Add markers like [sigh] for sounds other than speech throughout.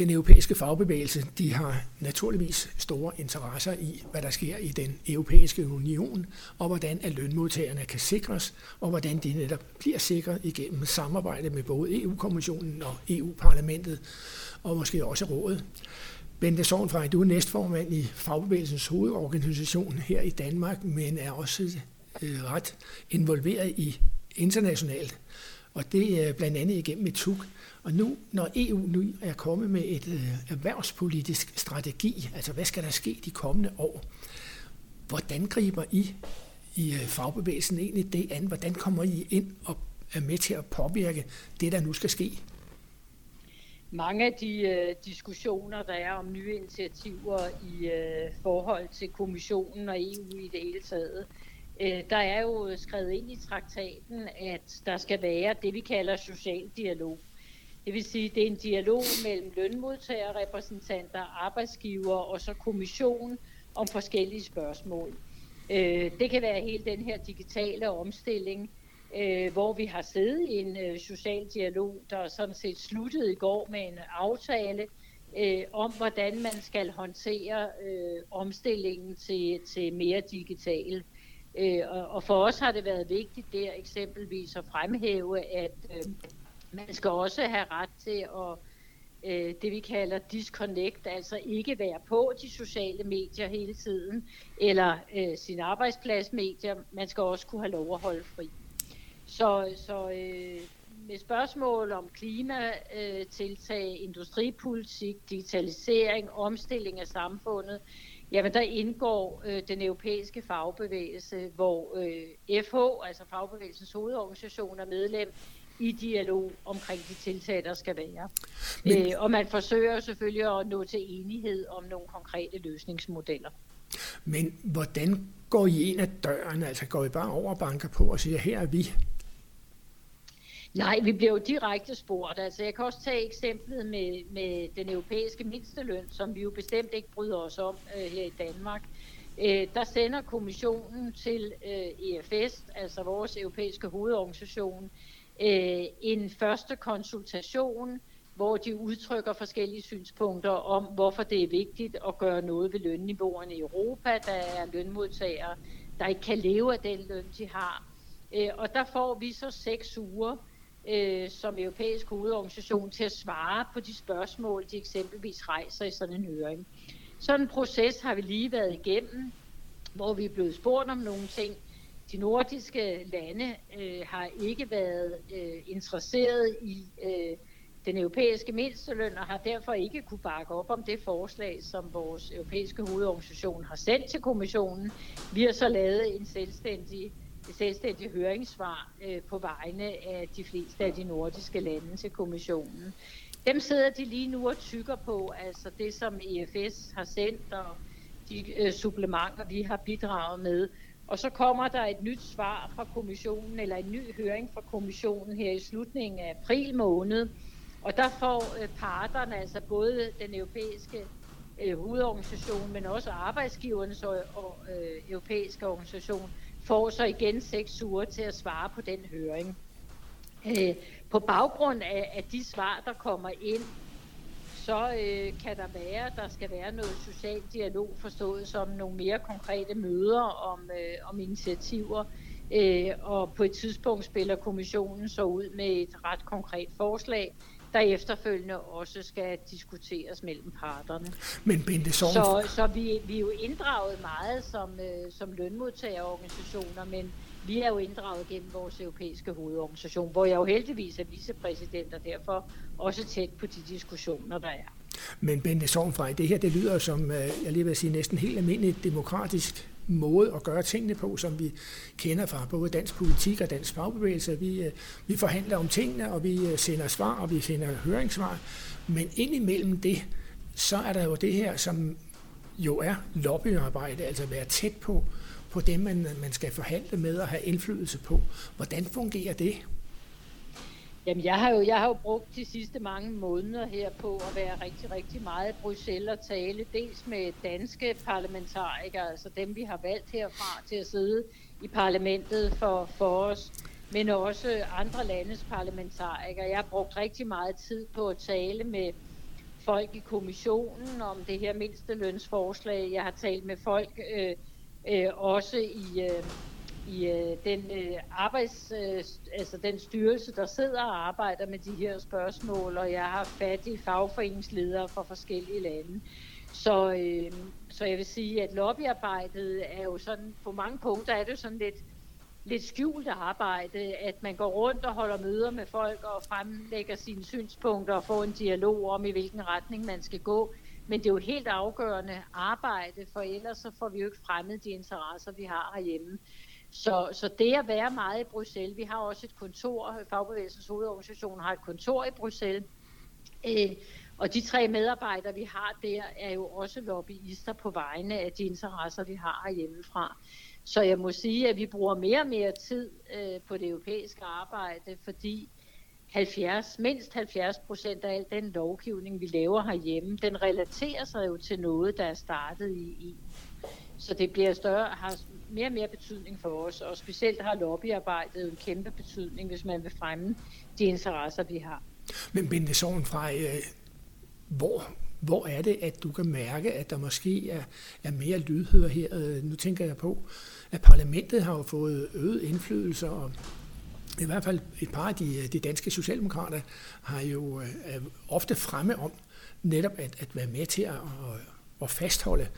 den europæiske fagbevægelse de har naturligvis store interesser i, hvad der sker i den europæiske union, og hvordan at lønmodtagerne kan sikres, og hvordan de netop bliver sikret igennem samarbejde med både EU-kommissionen og EU-parlamentet, og måske også rådet. Bente Sovnfrej, du er næstformand i Fagbevægelsens hovedorganisation her i Danmark, men er også øh, ret involveret i internationalt. Og det er blandt andet igennem et tuk. Og nu, når EU nu er kommet med et øh, erhvervspolitisk strategi, altså hvad skal der ske de kommende år, hvordan griber I i øh, fagbevægelsen egentlig det an? Hvordan kommer I ind og er med til at påvirke det, der nu skal ske? mange af de øh, diskussioner, der er om nye initiativer i øh, forhold til kommissionen og EU i det hele taget, Øh, der er jo skrevet ind i traktaten, at der skal være det, vi kalder social dialog. Det vil sige, det er en dialog mellem lønmodtagerrepræsentanter, arbejdsgiver og så kommission om forskellige spørgsmål. Øh, det kan være hele den her digitale omstilling, øh, hvor vi har siddet i en øh, social dialog, der sådan set sluttede i går med en aftale om, hvordan man skal håndtere omstillingen til, til mere digitalt. Øh, og, og for os har det været vigtigt der eksempelvis at fremhæve, at øh, man skal også have ret til at øh, det vi kalder disconnect, altså ikke være på de sociale medier hele tiden, eller øh, sin arbejdspladsmedier. Man skal også kunne have lov at holde fri. Så, så øh, med spørgsmål om klimatiltag, øh, industripolitik, digitalisering, omstilling af samfundet, jamen der indgår øh, den europæiske fagbevægelse, hvor øh, FH, altså fagbevægelsens hovedorganisation, er medlem i dialog omkring de tiltag, der skal være. Men... Øh, og man forsøger selvfølgelig at nå til enighed om nogle konkrete løsningsmodeller. Men hvordan går I ind ad døren? Altså går I bare over og banker på og siger, her er vi? Nej, vi bliver jo direkte spurgt. Altså, jeg kan også tage eksemplet med, med den europæiske mindsteløn, som vi jo bestemt ikke bryder os om øh, her i Danmark. Øh, der sender kommissionen til øh, EFS, altså vores europæiske hovedorganisation, øh, en første konsultation, hvor de udtrykker forskellige synspunkter om, hvorfor det er vigtigt at gøre noget ved lønniveauerne i Europa. Der er lønmodtagere, der ikke kan leve af den løn, de har. Øh, og der får vi så seks uger øh, som europæisk hovedorganisation til at svare på de spørgsmål, de eksempelvis rejser i sådan en høring. Sådan en proces har vi lige været igennem, hvor vi er blevet spurgt om nogle ting. De nordiske lande øh, har ikke været øh, interesseret i øh, den europæiske mindsteløn og har derfor ikke kunne bakke op om det forslag, som vores europæiske hovedorganisation har sendt til kommissionen. Vi har så lavet en selvstændig et høringssvar øh, på vegne af de fleste af de nordiske lande til kommissionen. Dem sidder de lige nu og tykker på, altså det som EFS har sendt og de øh, supplementer, vi har bidraget med. Og så kommer der et nyt svar fra kommissionen, eller en ny høring fra kommissionen her i slutningen af april måned. Og der får øh, parterne, altså både den europæiske øh, hovedorganisation, men også arbejdsgivernes og, og øh, europæiske organisation, får så igen seks uger til at svare på den høring. Øh, på baggrund af, af de svar, der kommer ind, så øh, kan der være, der skal være noget social dialog forstået som nogle mere konkrete møder om, øh, om initiativer. Øh, og på et tidspunkt spiller kommissionen så ud med et ret konkret forslag, der efterfølgende også skal diskuteres mellem parterne. Men Bente Sorg... Så, så vi, vi er jo inddraget meget som, øh, som lønmodtagerorganisationer, men vi er jo inddraget gennem vores europæiske hovedorganisation, hvor jeg jo heldigvis er vicepræsident og derfor også tæt på de diskussioner, der er. Men Bente Sorgfrej, det her det lyder som, øh, jeg lige vil sige, næsten helt almindeligt demokratisk måde at gøre tingene på, som vi kender fra både dansk politik og dansk fagbevægelse. Vi, øh, vi forhandler om tingene, og vi øh, sender svar, og vi sender høringssvar. Men indimellem det, så er der jo det her, som jo er lobbyarbejde, altså være tæt på, på dem, man, man skal forhandle med og have indflydelse på. Hvordan fungerer det? Jamen, jeg har, jo, jeg har jo brugt de sidste mange måneder her på at være rigtig, rigtig meget i Bruxelles og tale, dels med danske parlamentarikere, altså dem, vi har valgt herfra til at sidde i parlamentet for, for os, men også andre landes parlamentarikere. Jeg har brugt rigtig meget tid på at tale med folk i kommissionen om det her mindste lønsforslag. Jeg har talt med folk øh, øh, også i, øh, i øh, den øh, arbejds, øh, altså den styrelse, der sidder og arbejder med de her spørgsmål, og jeg har fat i fagforeningsledere fra forskellige lande. Så, øh, så jeg vil sige, at lobbyarbejdet er jo sådan, på mange punkter er det jo sådan lidt, lidt skjult arbejde, at man går rundt og holder møder med folk og fremlægger sine synspunkter og får en dialog om, i hvilken retning man skal gå. Men det er jo helt afgørende arbejde, for ellers så får vi jo ikke fremmet de interesser, vi har herhjemme. Så, så det at være meget i Bruxelles, vi har også et kontor, Fagbevægelsens hovedorganisation har et kontor i Bruxelles, øh, og de tre medarbejdere, vi har der, er jo også lobbyister på vegne af de interesser, vi har herhjemmefra. Så jeg må sige, at vi bruger mere og mere tid øh, på det europæiske arbejde, fordi 70, mindst 70 procent af al den lovgivning, vi laver herhjemme, den relaterer sig jo til noget, der er startet i EU. Så det bliver større, har mere og mere betydning for os, og specielt har lobbyarbejdet en kæmpe betydning, hvis man vil fremme de interesser, vi har. Men Bente fra, øh, hvor, hvor er det, at du kan mærke, at der måske er, er mere lydhør her? Øh, nu tænker jeg på, at parlamentet har jo fået øget indflydelse, og i hvert fald et par af de, øh, de danske socialdemokrater har jo øh, ofte fremme om netop at, at være med til at, at, at fastholde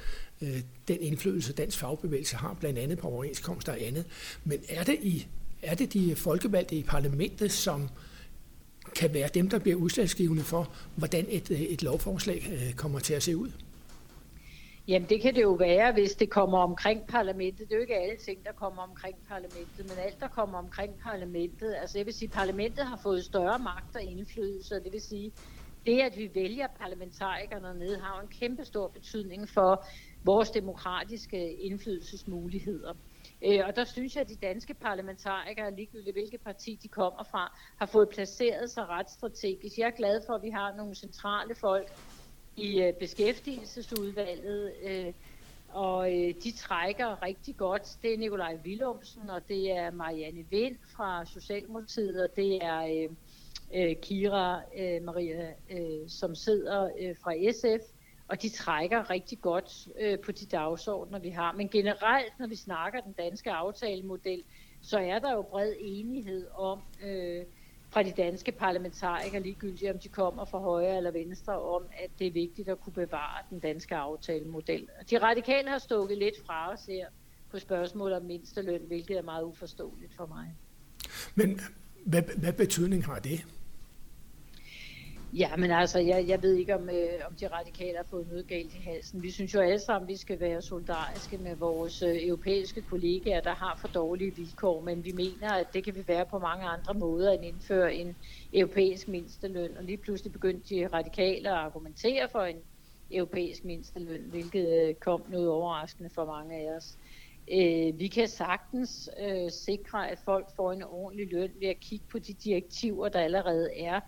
Øh, den indflydelse, dansk fagbevægelse har, blandt andet på overenskomster og andet. Men er det, i, er det de folkevalgte i parlamentet, som kan være dem, der bliver udslagsgivende for, hvordan et, et lovforslag øh, kommer til at se ud? Jamen det kan det jo være, hvis det kommer omkring parlamentet. Det er jo ikke alle ting, der kommer omkring parlamentet, men alt, der kommer omkring parlamentet. Altså jeg vil sige, parlamentet har fået større magt og indflydelse, det vil sige, det at vi vælger parlamentarikerne ned, har en kæmpe stor betydning for vores demokratiske indflydelsesmuligheder. Øh, og der synes jeg, at de danske parlamentarikere, ligegyldigt hvilket parti de kommer fra, har fået placeret sig ret strategisk. Jeg er glad for, at vi har nogle centrale folk, i øh, beskæftigelsesudvalget, øh, og de trækker rigtig godt. Det er Nikolaj Willumsen, og det er Marianne Vind fra Socialdemokratiet, og det er Kira Maria, som sidder fra SF, og de trækker rigtig godt øh, på de dagsordner, vi har. Men generelt, når vi snakker den danske aftalemodel, så er der jo bred enighed om, øh, fra de danske parlamentarikere, ligegyldigt om de kommer fra højre eller venstre, om at det er vigtigt at kunne bevare den danske aftalemodel. De radikale har stukket lidt fra os her på spørgsmålet om mindsteløn, hvilket er meget uforståeligt for mig. Men hvad, hvad betydning har det? Ja, men altså, jeg, jeg ved ikke, om, øh, om de radikale har fået noget galt i halsen. Vi synes jo alle sammen, at vi skal være solidariske med vores øh, europæiske kollegaer, der har for dårlige vilkår, men vi mener, at det kan vi være på mange andre måder end indføre en europæisk mindsteløn. Og lige pludselig begyndte de radikale at argumentere for en europæisk mindsteløn, hvilket øh, kom noget overraskende for mange af os. Øh, vi kan sagtens øh, sikre, at folk får en ordentlig løn ved at kigge på de direktiver, der allerede er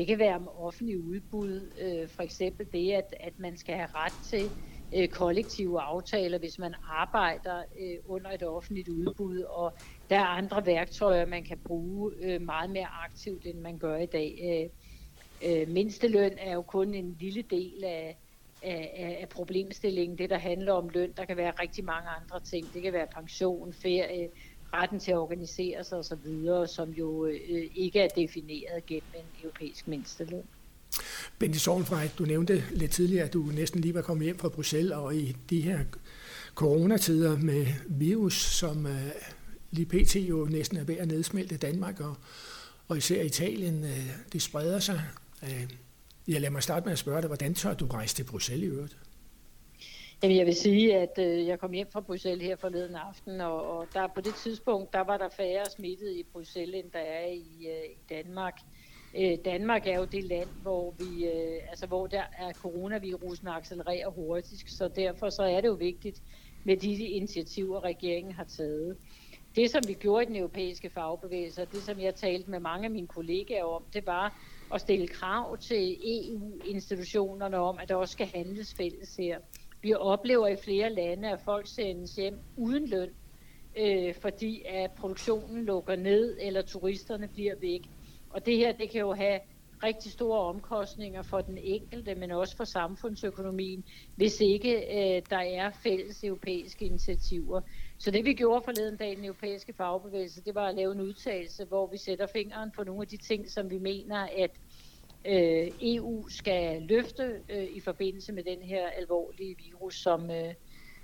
det kan være om offentlig udbud, øh, for eksempel det, at, at man skal have ret til øh, kollektive aftaler, hvis man arbejder øh, under et offentligt udbud, og der er andre værktøjer, man kan bruge øh, meget mere aktivt, end man gør i dag. Øh, øh, mindsteløn er jo kun en lille del af, af, af problemstillingen, det der handler om løn. Der kan være rigtig mange andre ting. Det kan være pension, ferie, retten til at organisere sig osv., som jo øh, ikke er defineret gennem en europæisk mindsteløn. Bente Sorgenfrej, du nævnte lidt tidligere, at du næsten lige var kommet hjem fra Bruxelles, og i de her coronatider med virus, som øh, lige pt. jo næsten er ved at nedsmelte Danmark, og, og især Italien, øh, det spreder sig. Øh, jeg lader mig starte med at spørge dig, hvordan tør du rejse til Bruxelles i øvrigt? Jamen, jeg vil sige, at øh, jeg kom hjem fra Bruxelles her forleden aften, og, og der på det tidspunkt, der var der færre smittet i Bruxelles, end der er i, øh, i Danmark. Øh, Danmark er jo det land, hvor vi, øh, altså hvor der er coronavirusen accelererer hurtigt, så derfor så er det jo vigtigt med de initiativer, regeringen har taget. Det, som vi gjorde i den europæiske fagbevægelse, og det, som jeg talte med mange af mine kollegaer om, det var at stille krav til EU-institutionerne om, at der også skal handles fælles her. Vi oplever i flere lande, at folk sendes hjem uden løn, øh, fordi at produktionen lukker ned, eller turisterne bliver væk. Og det her, det kan jo have rigtig store omkostninger for den enkelte, men også for samfundsøkonomien, hvis ikke øh, der er fælles europæiske initiativer. Så det vi gjorde forleden dag i den europæiske fagbevægelse, det var at lave en udtalelse, hvor vi sætter fingeren på nogle af de ting, som vi mener, at øh, EU skal løfte øh, i forbindelse med den her alvorlige virus, som, øh,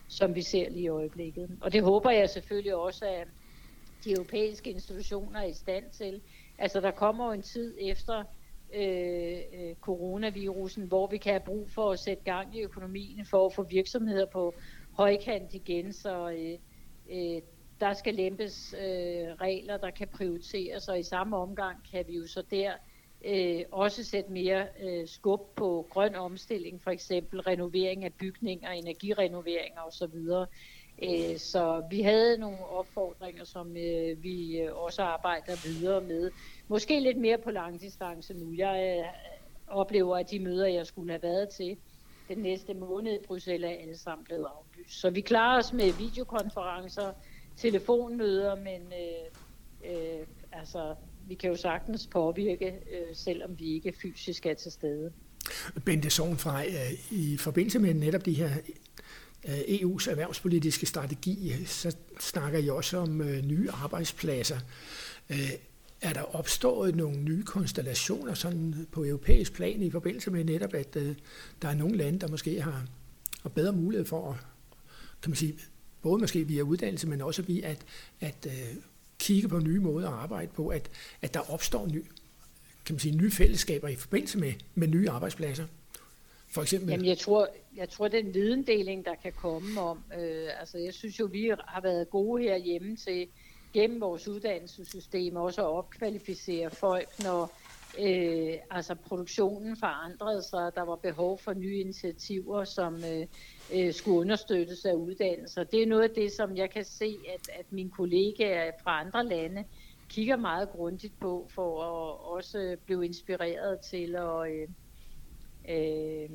som vi ser lige i øjeblikket. Og det håber jeg selvfølgelig også, at de europæiske institutioner er i stand til. Altså der kommer jo en tid efter øh, øh coronavirusen, hvor vi kan have brug for at sætte gang i økonomien for at få virksomheder på højkant igen, så øh, øh, der skal lempes øh, regler, der kan prioriteres, og i samme omgang kan vi jo så der øh, også sætte mere øh, skub på grøn omstilling, for eksempel renovering af bygninger, energirenoveringer osv. Øh, så vi havde nogle opfordringer, som øh, vi øh, også arbejder videre med. Måske lidt mere på lang distance nu. Jeg øh, oplever, at de møder, jeg skulle have været til den næste måned i Bruxelles, er alle sammen blevet aflyst. Så vi klarer os med videokonferencer, telefonmøder, men øh, øh, altså, vi kan jo sagtens påvirke, øh, selvom vi ikke fysisk er til stede. Bente Sognfrej, øh, i forbindelse med netop de her øh, EU's erhvervspolitiske strategi, så snakker I også om øh, nye arbejdspladser. Øh, er der opstået nogle nye konstellationer sådan på europæisk plan i forbindelse med netop, at øh, der er nogle lande, der måske har, har bedre mulighed for at, kan man sige, både måske via uddannelse, men også via at, at øh, kigge på nye måder at arbejde på, at, at der opstår ny, kan man sige, nye fællesskaber i forbindelse med, med nye arbejdspladser? For eksempel? Jamen, jeg tror, jeg tror, den videndeling, der kan komme om, øh, altså jeg synes jo, vi har været gode herhjemme til gennem vores uddannelsessystem også at opkvalificere folk, når øh, altså produktionen forandrede sig, der var behov for nye initiativer, som øh, øh, skulle understøttes af uddannelser. Det er noget af det, som jeg kan se, at, at mine kollegaer fra andre lande kigger meget grundigt på, for at også blive inspireret til at... Øh, Øh,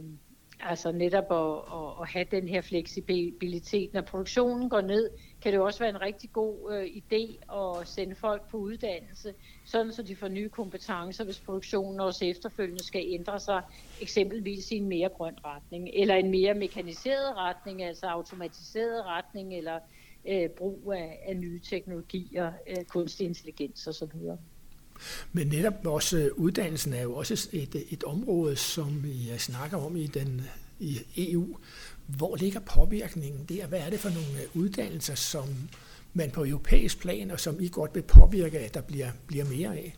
altså netop at, at, at have den her fleksibilitet. Når produktionen går ned, kan det også være en rigtig god øh, idé at sende folk på uddannelse, sådan så de får nye kompetencer, hvis produktionen også efterfølgende skal ændre sig, eksempelvis i en mere grøn retning, eller en mere mekaniseret retning, altså automatiseret retning, eller øh, brug af, af nye teknologier, øh, kunstig intelligens osv. Men netop også øh, uddannelsen er jo også et, øh, et område, som jeg snakker om i, den, i EU. Hvor ligger påvirkningen der? Hvad er det for nogle øh, uddannelser, som man på europæisk plan, og som I godt vil påvirke, at der bliver, bliver mere af?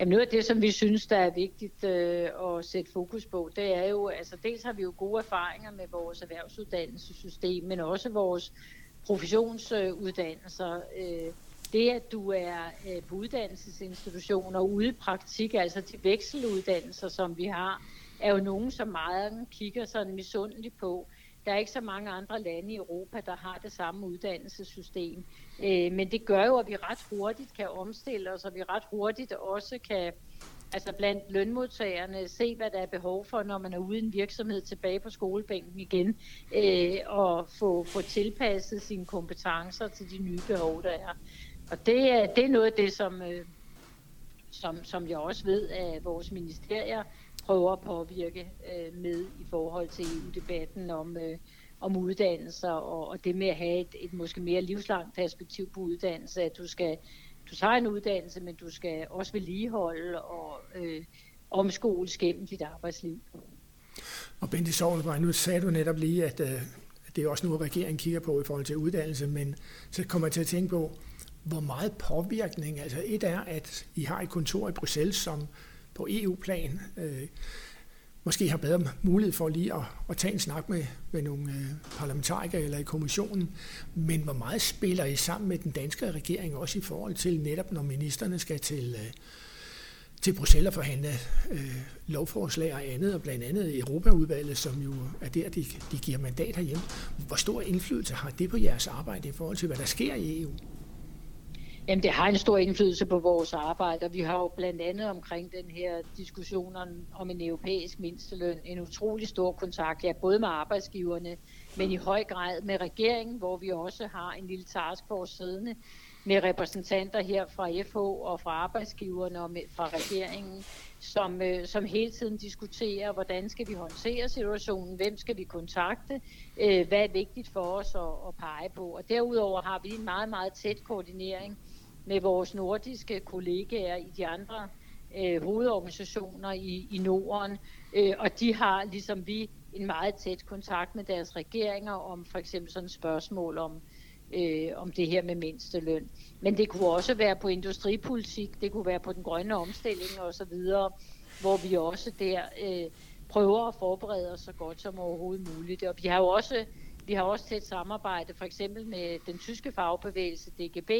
Jamen noget af det, som vi synes, der er vigtigt øh, at sætte fokus på, det er jo, altså dels har vi jo gode erfaringer med vores erhvervsuddannelsessystem, men også vores professionsuddannelser. Øh, det, at du er øh, på uddannelsesinstitutioner ude i praktik, altså de vekseluddannelser, som vi har, er jo nogen, som meget kigger sådan misundeligt på. Der er ikke så mange andre lande i Europa, der har det samme uddannelsessystem. Øh, men det gør jo, at vi ret hurtigt kan omstille os, og vi ret hurtigt også kan altså blandt lønmodtagerne se, hvad der er behov for, når man er ude i en virksomhed tilbage på skolebænken igen, øh, og få, få tilpasset sine kompetencer til de nye behov, der er. Og det, er, det er noget af det, som, øh, som, som jeg også ved, at vores ministerier prøver at påvirke øh, med i forhold til EU-debatten om, øh, om uddannelser og, og det med at have et, et måske mere livslangt perspektiv på uddannelse, at du skal du tager en uddannelse, men du skal også vedligeholde og øh, omskoles gennem dit arbejdsliv. Og Bente Sovnvej, nu sagde du netop lige, at øh, det er også noget, regeringen kigger på i forhold til uddannelse, men så kommer jeg til at tænke på, hvor meget påvirkning, altså et er, at I har et kontor i Bruxelles, som på EU-plan øh, måske har bedre mulighed for lige at, at tage en snak med, med nogle øh, parlamentarikere eller i kommissionen, men hvor meget spiller I sammen med den danske regering også i forhold til netop, når ministerne skal til, øh, til Bruxelles og forhandle øh, lovforslag og andet, og blandt andet Europaudvalget, som jo er der, de, de giver mandat herhjemme. Hvor stor indflydelse har det på jeres arbejde i forhold til, hvad der sker i EU? Jamen, det har en stor indflydelse på vores arbejde, og vi har jo blandt andet omkring den her diskussion om en europæisk mindsteløn en utrolig stor kontakt, ja, både med arbejdsgiverne, men i høj grad med regeringen, hvor vi også har en lille taskforce siddende, med repræsentanter her fra FH og fra arbejdsgiverne og med, fra regeringen, som, øh, som hele tiden diskuterer, hvordan skal vi håndtere situationen, hvem skal vi kontakte, øh, hvad er vigtigt for os at, at pege på. Og derudover har vi en meget, meget tæt koordinering med vores nordiske kollegaer i de andre øh, hovedorganisationer i, i Norden, øh, og de har ligesom vi en meget tæt kontakt med deres regeringer om for eksempel sådan spørgsmål om, øh, om det her med mindsteløn. Men det kunne også være på industripolitik, det kunne være på den grønne omstilling osv., hvor vi også der øh, prøver at forberede os så godt som overhovedet muligt. Og vi har jo også, vi har også tæt samarbejde for eksempel med den tyske fagbevægelse DGB,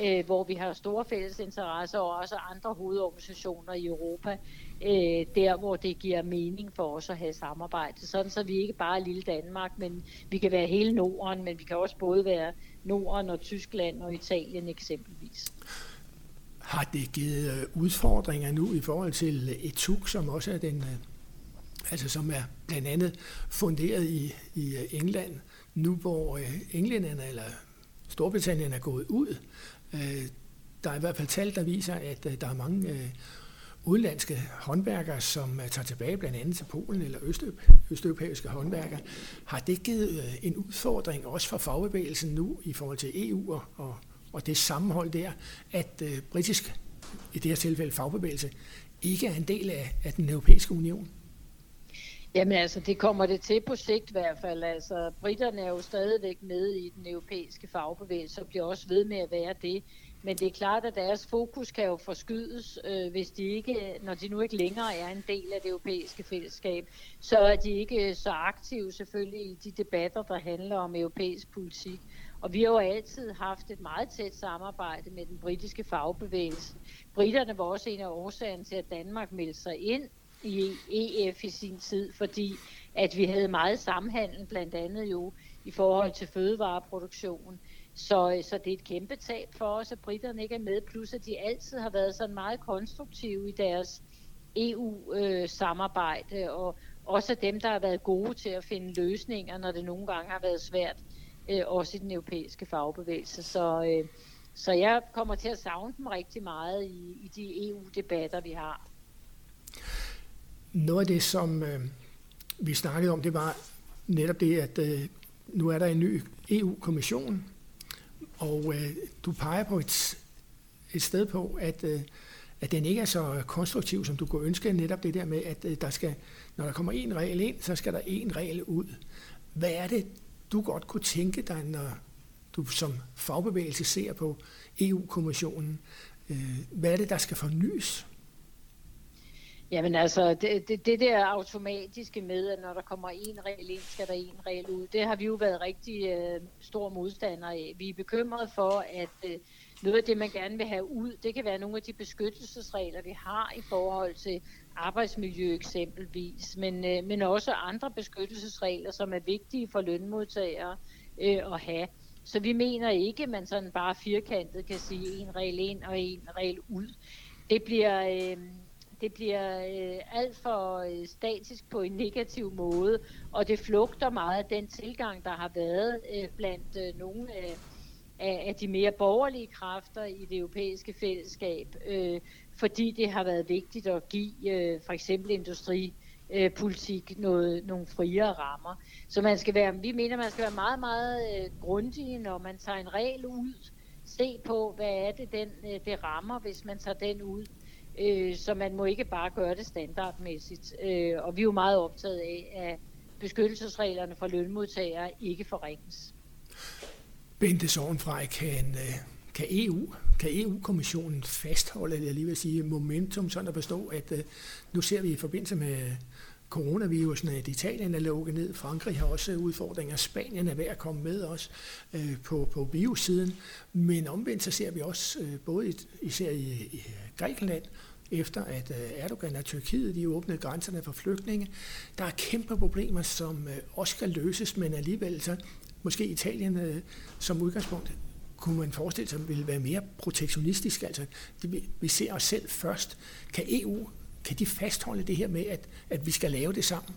øh, hvor vi har store fælles interesser og også andre hovedorganisationer i Europa, øh, der hvor det giver mening for os at have samarbejde. Sådan så vi ikke bare er lille Danmark, men vi kan være hele Norden, men vi kan også både være Norden og Tyskland og Italien eksempelvis. Har det givet øh, udfordringer nu i forhold til øh, ETUK, som også er den, øh, altså som er blandt andet funderet i, i England, nu hvor englænderne eller Storbritannien er gået ud. Øh, der er i hvert fald tal, der viser, at øh, der er mange øh, udenlandske håndværkere, som tager tilbage blandt andet til Polen eller Østeup, østeuropæiske håndværkere. Har det givet en udfordring også for fagbevægelsen nu i forhold til EU og, og og det sammenhold der, at øh, britisk, i det her tilfælde fagbevægelse, ikke er en del af, af den europæiske union? Jamen altså, det kommer det til på sigt i hvert fald. Altså, britterne er jo stadigvæk med i den europæiske fagbevægelse og bliver også ved med at være det. Men det er klart, at deres fokus kan jo forskydes, øh, hvis de ikke, når de nu ikke længere er en del af det europæiske fællesskab, så er de ikke øh, så aktive selvfølgelig i de debatter, der handler om europæisk politik. Og vi har jo altid haft et meget tæt samarbejde med den britiske fagbevægelse. Britterne var også en af årsagen til, at Danmark meldte sig ind i EF i sin tid, fordi at vi havde meget samhandel, blandt andet jo i forhold til fødevareproduktion. Så, så det er et kæmpe tab for os, at britterne ikke er med, plus at de altid har været sådan meget konstruktive i deres EU-samarbejde, øh, og også dem, der har været gode til at finde løsninger, når det nogle gange har været svært øh, også i den europæiske fagbevægelse. Så, øh, så jeg kommer til at savne dem rigtig meget i, i de EU-debatter, vi har. Noget af det, som øh, vi snakkede om, det var netop det, at øh, nu er der en ny EU-kommission, og øh, du peger på et, et sted på, at, øh, at den ikke er så konstruktiv, som du kunne ønske, netop det der med, at øh, der skal, når der kommer en regel ind, så skal der en regel ud. Hvad er det, du godt kunne tænke dig, når du som fagbevægelse ser på EU-kommissionen? Øh, hvad er det, der skal fornyes? Jamen altså, det, det, det der automatiske med, at når der kommer en regel ind, skal der en regel ud, det har vi jo været rigtig øh, stor modstandere af. Vi er bekymrede for, at øh, noget af det, man gerne vil have ud, det kan være nogle af de beskyttelsesregler, vi har i forhold til arbejdsmiljø eksempelvis, men, øh, men også andre beskyttelsesregler, som er vigtige for lønmodtagere øh, at have. Så vi mener ikke, at man sådan bare firkantet kan sige en regel ind og en regel ud. Det bliver, øh, det bliver øh, alt for øh, statisk på en negativ måde, og det flugter meget af den tilgang, der har været øh, blandt øh, nogle af, af de mere borgerlige kræfter i det europæiske fællesskab, øh, fordi det har været vigtigt at give øh, for eksempel industripolitik øh, noget, nogle friere rammer. Så man skal være, vi mener, man skal være meget, meget øh, grundig, når man tager en regel ud. Se på, hvad er det, den, øh, det rammer, hvis man tager den ud. Øh, så man må ikke bare gøre det standardmæssigt. Øh, og vi er jo meget optaget af, at beskyttelsesreglerne for lønmodtagere ikke forringes. Bente Sovnfrej, kan, øh, kan EU, kan EU-kommissionen fastholde, jeg lige vil sige, momentum, sådan at bestå, at øh, nu ser vi i forbindelse med coronavirusen, at Italien er lukket ned, Frankrig har også udfordringer, Spanien er ved at komme med os øh, på, på virussiden, men omvendt så ser vi også, øh, både i, især i, i Grækenland, efter at øh, Erdogan og Tyrkiet de åbnede grænserne for flygtninge. Der er kæmpe problemer, som også skal løses, men alligevel så måske Italien som udgangspunkt kunne man forestille sig, ville være mere protektionistisk. Altså, vi ser os selv først. Kan EU, kan de fastholde det her med, at, at vi skal lave det sammen?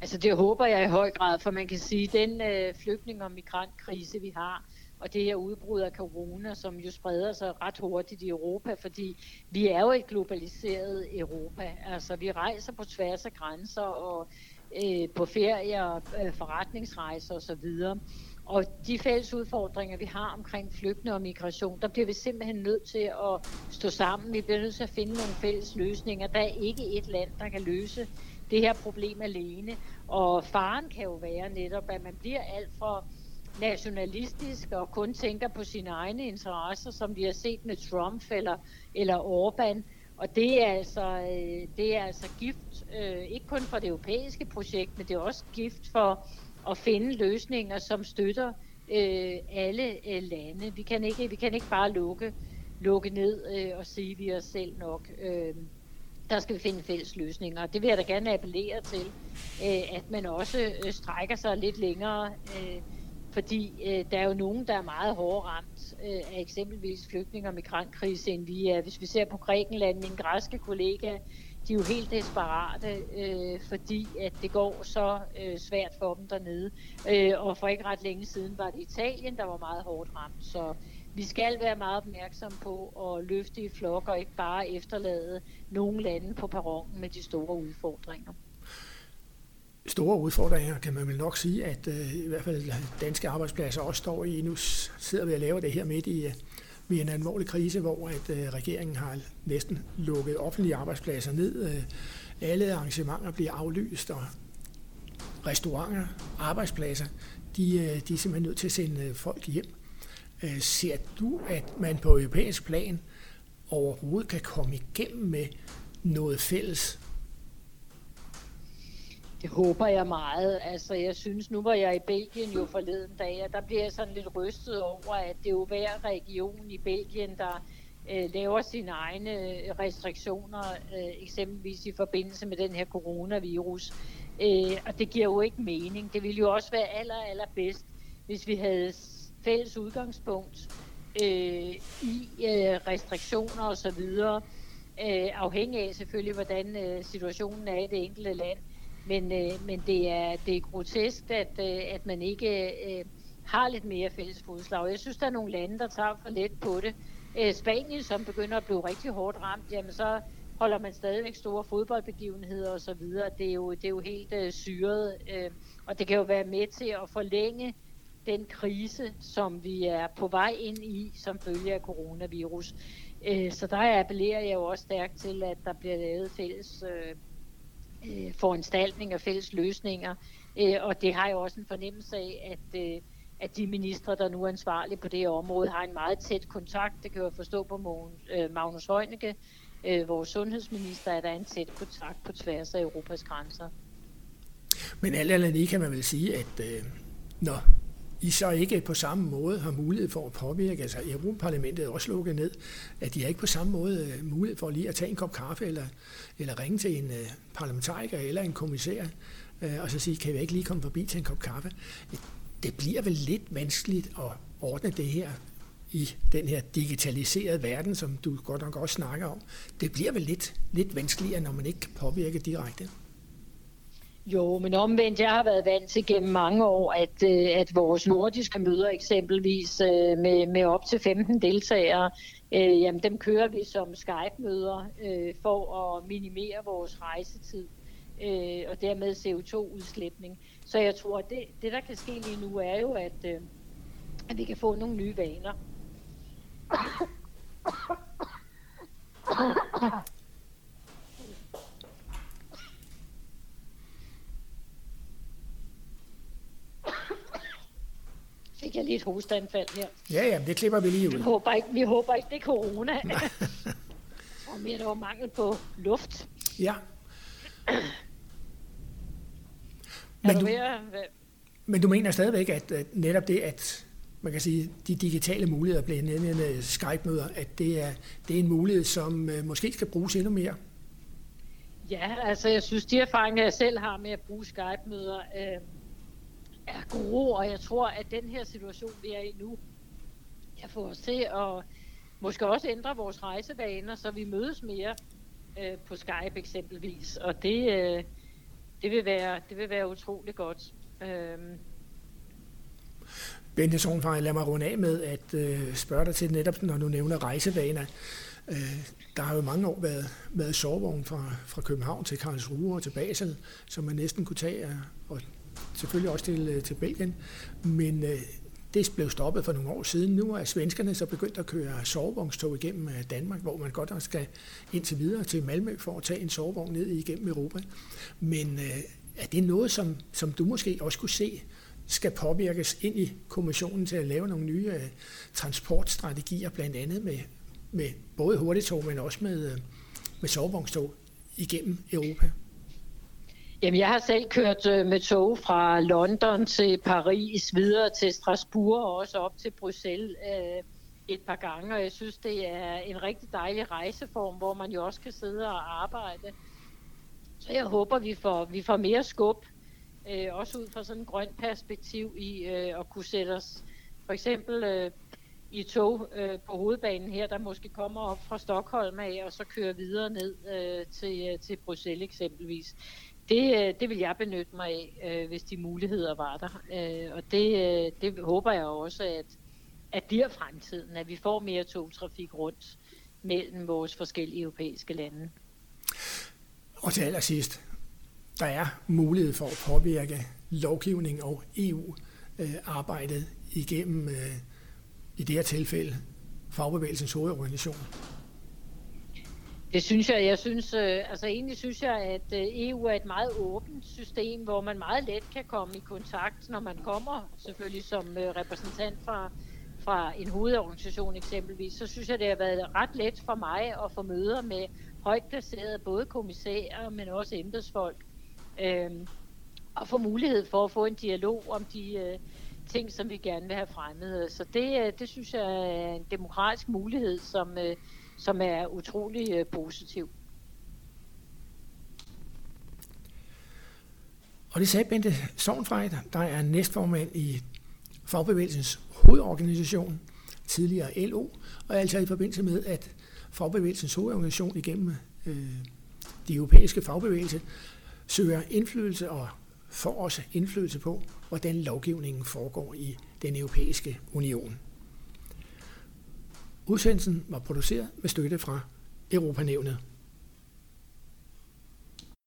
Altså det håber jeg i høj grad, for man kan sige, at den øh, flygtning- og migrantkrise, vi har, og det her udbrud af corona, som jo spreder sig ret hurtigt i Europa, fordi vi er jo et globaliseret Europa. Altså vi rejser på tværs af grænser og øh, på ferier, øh, forretningsrejser osv. Og de fælles udfordringer, vi har omkring flygtende og migration, der bliver vi simpelthen nødt til at stå sammen. Vi bliver nødt til at finde nogle fælles løsninger. Der er ikke et land, der kan løse det her problem alene. Og faren kan jo være netop, at man bliver alt for nationalistisk og kun tænker på sine egne interesser, som vi har set med Trump eller, eller Orbán. Og det er altså, øh, det er altså gift, øh, ikke kun for det europæiske projekt, men det er også gift for at finde løsninger, som støtter øh, alle øh, lande. Vi kan ikke, vi kan ikke bare lukke, lukke ned øh, og sige, at vi er selv nok. Øh, der skal vi finde fælles løsninger. Det vil jeg da gerne appellere til, øh, at man også øh, strækker sig lidt længere. Øh, fordi øh, der er jo nogen, der er meget hårdt ramt øh, af eksempelvis flygtninge- og migrantkrise, end vi er. Hvis vi ser på Grækenland, min græske kollega, de er jo helt desperate, øh, fordi at det går så øh, svært for dem dernede. Øh, og for ikke ret længe siden var det Italien, der var meget hårdt ramt. Så vi skal være meget opmærksom på at løfte i flok og ikke bare efterlade nogle lande på perronen med de store udfordringer store udfordringer, kan man vel nok sige, at øh, i hvert fald danske arbejdspladser også står i. Nu sidder vi og laver det her midt i, øh, vi er i en alvorlig krise, hvor at øh, regeringen har næsten lukket offentlige arbejdspladser ned. Øh, alle arrangementer bliver aflyst, og restauranter, arbejdspladser, de, øh, de er simpelthen nødt til at sende øh, folk hjem. Øh, ser du, at man på europæisk plan overhovedet kan komme igennem med noget fælles det håber jeg meget. Altså, jeg synes, nu var jeg i Belgien jo forleden dag, og der bliver jeg sådan lidt rystet over, at det er jo hver region i Belgien, der øh, laver sine egne øh, restriktioner, øh, eksempelvis i forbindelse med den her coronavirus. Øh, og det giver jo ikke mening. Det ville jo også være aller, aller bedst, hvis vi havde fælles udgangspunkt øh, i øh, restriktioner osv., øh, afhængig af selvfølgelig, hvordan øh, situationen er i det enkelte land. Men, øh, men det, er, det er grotesk, at, øh, at man ikke øh, har lidt mere fælles fodslag. Jeg synes, der er nogle lande, der tager for let på det. Øh, Spanien, som begynder at blive rigtig hårdt ramt, jamen så holder man stadigvæk store fodboldbegivenheder osv. Det er jo, det er jo helt øh, syret, øh, og det kan jo være med til at forlænge den krise, som vi er på vej ind i som følge af coronavirus. Øh, så der appellerer jeg jo også stærkt til, at der bliver lavet fælles øh, øh, foranstaltninger fælles løsninger. Øh, og det har jeg også en fornemmelse af, at, øh, at de ministre, der nu er ansvarlige på det område, har en meget tæt kontakt. Det kan jeg forstå på Mogens, øh, Magnus Heunicke, øh, vores sundhedsminister, at der er en tæt kontakt på tværs af Europas grænser. Men alt andet lige kan man vel sige, at øh, når i så ikke på samme måde har mulighed for at påvirke, altså Europaparlamentet er også lukket ned, at de har ikke på samme måde øh, mulighed for lige at tage en kop kaffe eller, eller ringe til en øh, parlamentariker eller en kommissær øh, og så sige, kan vi ikke lige komme forbi til en kop kaffe? Det bliver vel lidt vanskeligt at ordne det her i den her digitaliserede verden, som du godt nok også snakker om. Det bliver vel lidt, lidt vanskeligere, når man ikke kan påvirke direkte. Jo, men omvendt, jeg har været vant til gennem mange år, at, øh, at vores nordiske møder eksempelvis øh, med, med op til 15 deltagere, øh, jamen dem kører vi som Skype-møder øh, for at minimere vores rejsetid øh, og dermed CO2-udslætning. Så jeg tror, at det, det der kan ske lige nu er jo, at, øh, at vi kan få nogle nye vaner. Fik jeg lige et hosteanfald her. Ja, ja, det klipper vi lige ud. Vi håber ikke, vi håber ikke det er corona. [laughs] og mere, der var mangel på luft. Ja. [clears throat] men, du, men du mener stadigvæk, at, at netop det, at man kan sige, de digitale muligheder, blandt andet Skype-møder, at det er, det er en mulighed, som uh, måske skal bruges endnu mere? Ja, altså jeg synes, de erfaringer, jeg selv har med at bruge Skype-møder, øh, er gode, og jeg tror, at den her situation, vi er i nu, kan få os til at måske også ændre vores rejsevaner, så vi mødes mere øh, på Skype eksempelvis, og det, øh, det, vil, være, det vil være utrolig godt. Øh. Bente Sovnfejl, lad mig runde af med at øh, spørge dig til netop, når du nævner rejsevaner. Øh, der har jo mange år været, været sovevogn fra, fra København til Karlsruhe og til Basel, som man næsten kunne tage, og selvfølgelig også til, øh, til Belgien. Men øh, det blev stoppet for nogle år siden. Nu er svenskerne så begyndt at køre sovevognstog igennem øh, Danmark, hvor man godt nok skal indtil videre til Malmø for at tage en sovevogn ned igennem Europa. Men øh, er det noget, som, som du måske også kunne se skal påvirkes ind i kommissionen til at lave nogle nye øh, transportstrategier, blandt andet med, med både hurtigtog, men også med, øh, med sovevognstog igennem Europa? Jamen, jeg har selv kørt øh, med tog fra London til Paris, videre til Strasbourg og også op til Bruxelles øh, et par gange, og jeg synes, det er en rigtig dejlig rejseform, hvor man jo også kan sidde og arbejde. Så jeg håber, vi får, vi får mere skub, øh, også ud fra sådan et grønt perspektiv i øh, at kunne sætte os for eksempel øh, i tog øh, på hovedbanen her, der måske kommer op fra Stockholm af, og så kører videre ned øh, til, øh, til Bruxelles eksempelvis. Det, øh, det vil jeg benytte mig af, øh, hvis de muligheder var der. Øh, og det, øh, det håber jeg også, at, at bliver fremtiden, at vi får mere togtrafik rundt mellem vores forskellige europæiske lande. Og til allersidst, der er mulighed for at påvirke lovgivning og EU-arbejdet igennem, øh, i det her tilfælde, fagbevægelsens hovedorganisation. Det synes jeg. Jeg synes, øh, altså egentlig synes jeg, at øh, EU er et meget åbent system, hvor man meget let kan komme i kontakt, når man kommer selvfølgelig som øh, repræsentant fra, fra en hovedorganisation eksempelvis. Så synes jeg, det har været ret let for mig at få møder med højt placerede både kommissærer, men også embedsfolk. Øh, og få mulighed for at få en dialog om de øh, ting, som vi gerne vil have fremmet. Så det, øh, det synes jeg er en demokratisk mulighed, som øh, som er utrolig øh, positiv. Og det sagde Bente Sovnfrejt, der er næstformand i fagbevægelsens hovedorganisation, tidligere LO, og altså i forbindelse med, at fagbevægelsens hovedorganisation igennem øh, de europæiske fagbevægelse søger indflydelse og får også indflydelse på, hvordan lovgivningen foregår i den europæiske union. Udsendelsen var produceret med støtte fra Europanævnet.